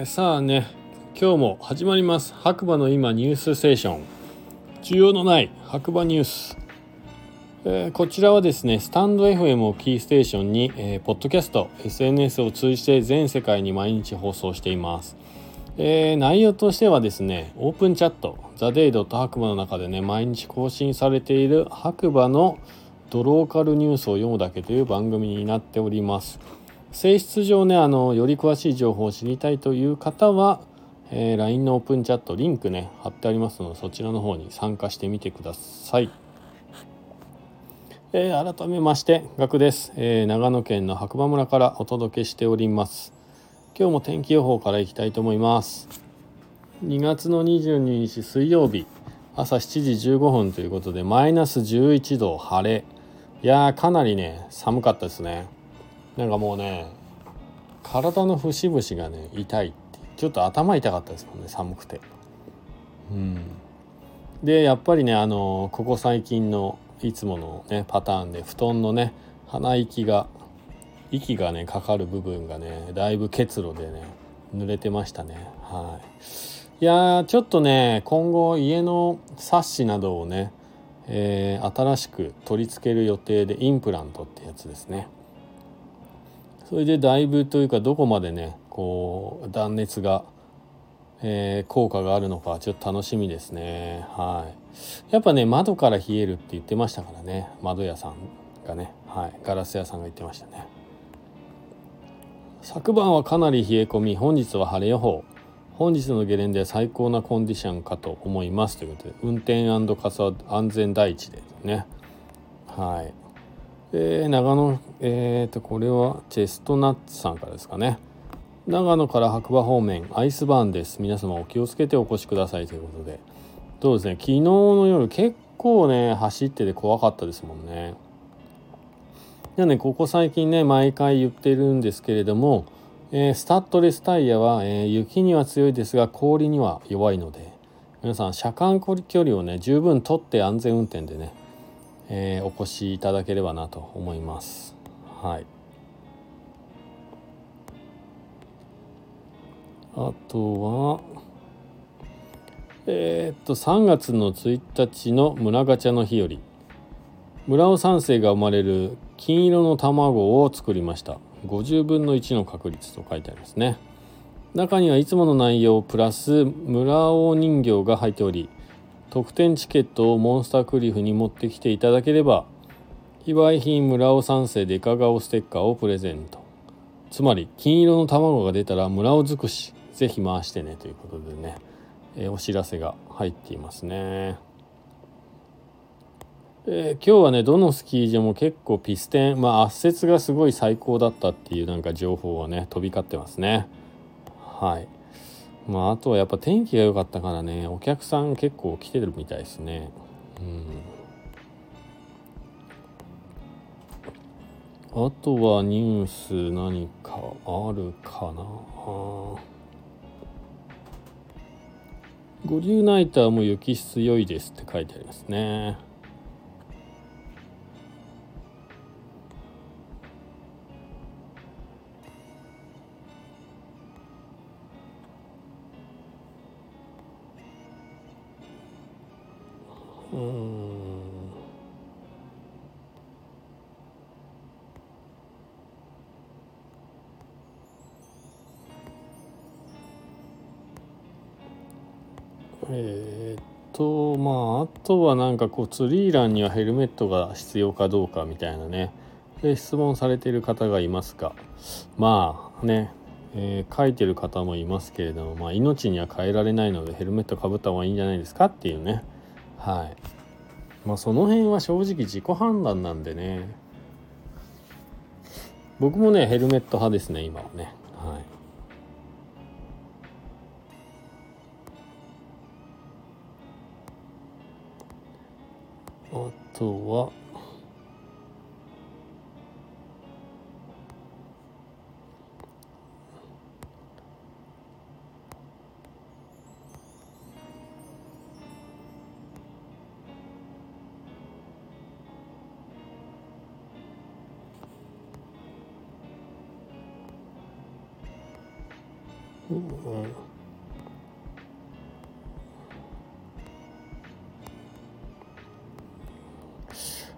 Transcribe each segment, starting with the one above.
えー、さあね今日も始まります。白馬の今ニュースステーション。需要のない白馬ニュース、えー、こちらはですねスタンド FM をキーステーションに、えー、ポッドキャスト SNS を通じて全世界に毎日放送しています。えー、内容としてはですねオープンチャットザ・デイドと白馬の中でね毎日更新されている白馬のドローカルニュースを読むだけという番組になっております。性質上ねあのより詳しい情報を知りたいという方は、えー、LINE のオープンチャットリンクね貼ってありますのでそちらの方に参加してみてください。えー、改めましてガクです、えー、長野県の白馬村からお届けしております。今日も天気予報からいきたいと思います。2月の22日水曜日朝7時15分ということでマイナス11度晴れ。いやーかなりね寒かったですね。なんかもうね体の節々がね痛いってちょっと頭痛かったですもんね寒くて。うん。でやっぱりねあのここ最近のいつものねパターンで布団のね鼻息が息がねかかる部分がねだいぶ結露でね濡れてましたね。はい。いやちょっとね今後家のサッシなどをね、えー、新しく取り付ける予定でインプラントってやつですね。それでだいぶというかどこまでねこう断熱が、えー、効果があるのかちょっと楽しみですね。はい。やっぱね窓から冷えるって言ってましたからね。窓屋さんがね。はい。ガラス屋さんが言ってましたね。昨晩はかなり冷え込み本日は晴れ予報。本日のゲレンデは最高なコンディションかと思いますということで運転加速安全第一でね。はい。えー、長野えーとこれはチェストナッツさんからですかね。長野から白馬方面アイスバーンです。皆様お気をつけてお越しくださいということで。そうですね。昨日の夜結構ね走ってて怖かったですもんね。じゃあねここ最近ね毎回言ってるんですけれども、えー、スタッドレスタイヤは、えー、雪には強いですが氷には弱いので皆さん車間距離をね十分とって安全運転でね、えー、お越しいただければなと思います。はい。あとはえー、っと3月の1日の村ガチャの日より村尾三世が生まれる金色の卵を作りました。50分の1の確率と書いてありますね。中にはいつもの内容プラス村尾人形が入っており特典チケットをモンスタークリフに持ってきていただければ非売品村尾三世デカ顔ステッカーをプレゼント。つまり金色の卵が出たら村尾尽くしぜひ回してねということでね、えー、お知らせが入っていますね。えー、今日はねどのスキー場も結構ピステンまあ圧雪がすごい最高だったっていうなんか情報はね飛び交ってますね。はい。まああとはやっぱ天気が良かったからねお客さん結構来てるみたいですね。うん。あとはニュース何かあるかな。五流ナイターも雪質良いですって書いてありますね。うん。えー、っとまああとはなんかこうツリー欄にはヘルメットが必要かどうかみたいなね。で質問されている方がいますが。まあね、えー、書いてる方もいますけれども、まあ、命には変えられないのでヘルメットかぶった方がいいんじゃないですかっていうね。はい。まあその辺は正直自己判断なんでね。僕もねヘルメット派ですね今はね。はい。あとは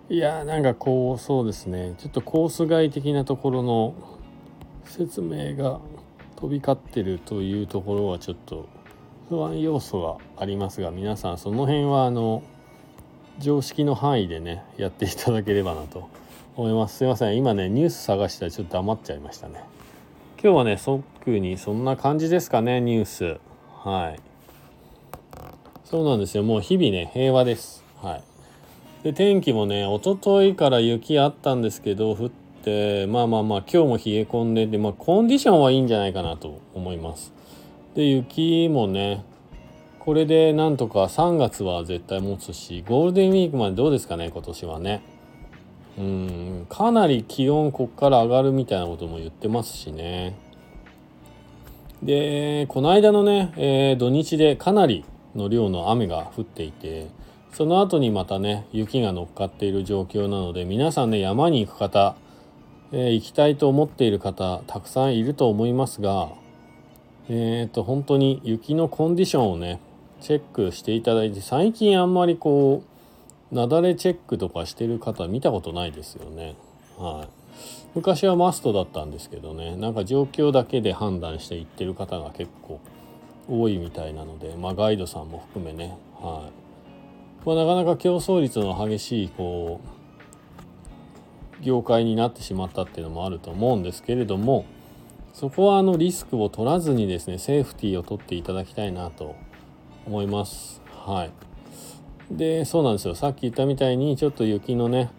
いやなんかこうそうですね。ちょっとコース外的なところの説明が飛び交ってるというところはちょっと不安要素がありますが皆さんその辺はあの常識の範囲でねやっていただければなと思います。すいません。今ねニュース探したらちょっと黙っちゃいましたね。今日はね即にそんな感じですかねニュース。はい。そうなんですよ。もう日々ね平和です。はい。で天気もね一昨日から雪あったんですけど降ってまあまあまあ今日も冷え込んでてまあコンディションはいいんじゃないかなと思います。で雪もねこれでなんとか3月は絶対持つしゴールデンウィークまでどうですかね今年はね。うん。かなり気温こっから上がるみたいなことも言ってますしね。でこの間のね、えー、土日でかなりの量の雨が降っていてその後にまたね雪が乗っかっている状況なので皆さんね山に行く方、えー、行きたいと思っている方たくさんいると思いますがえっ、ー、と本当に雪のコンディションをねチェックしていただいて最近あんまりこう雪崩チェックとかしてる方見たことないですよね。はい、昔はマストだったんですけどね。なんか状況だけで判断していってる方が結構多いみたいなので、まあ、ガイドさんも含めね、はい。まあ、なかなか競争率の激しいこう業界になってしまったっていうのもあると思うんですけれどもそこはあのリスクを取らずにですねセーフティーを取っていただきたいなと思います。はい。でそうなんですよさっき言ったみたいにちょっと雪のね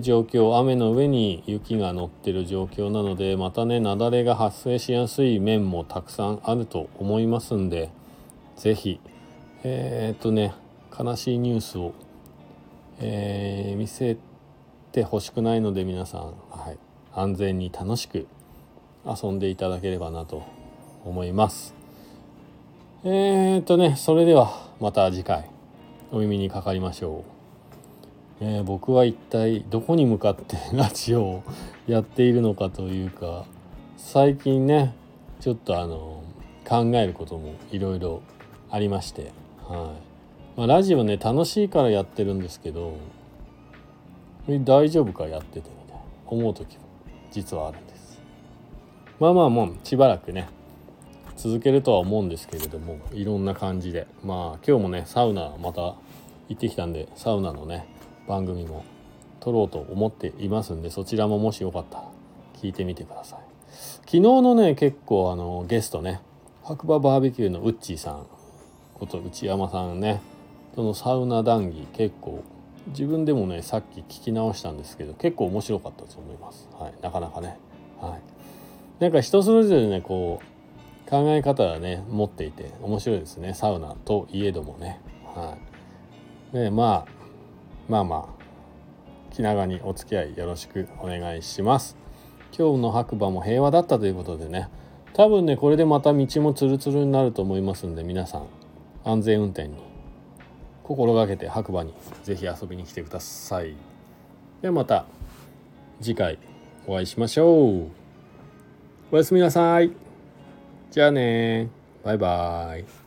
状況雨の上に雪が乗ってる状況なのでまたね雪崩が発生しやすい面もたくさんあると思いますんで是非えー、っとね悲しいニュースを、えー、見せてほしくないので皆さん、はい、安全に楽しく遊んでいただければなと思います。えー、っとねそれではまた次回お耳にかかりましょう、えー、僕は一体どこに向かってラジオをやっているのかというか最近ねちょっとあの考えることもいろいろありまして、はい。まあ、ラジオね楽しいからやってるんですけど大丈夫かやっててみたいな思う時も実はあるんです。まあまあもうしばらくね続けるとは思うんですけれどもいろんな感じで。まあ今日もねサウナまた行ってきたんでサウナのね番組も撮ろうと思っていますんでそちらももしよかったら聞いてみてください。昨日のね結構あのゲストね白馬バーベキューのウッチーさんこと内山さんねそのサウナ談義結構自分でもねさっき聞き直したんですけど結構面白かったと思います、はい、なかなかね。はい。なんか人それぞれねこう考え方はね持っていて面白いですね。サウナといえどもね。はい。でまあまあまあ気長にお付き合いよろしくお願いします。今日の白馬も平和だったということでね。多分ねこれでまた道もツルツルになると思いますんで皆さん安全運転に心がけて白馬に是非遊びに来てください。ではまた次回お会いしましょう。おやすみなさい。じゃあねバイバイ。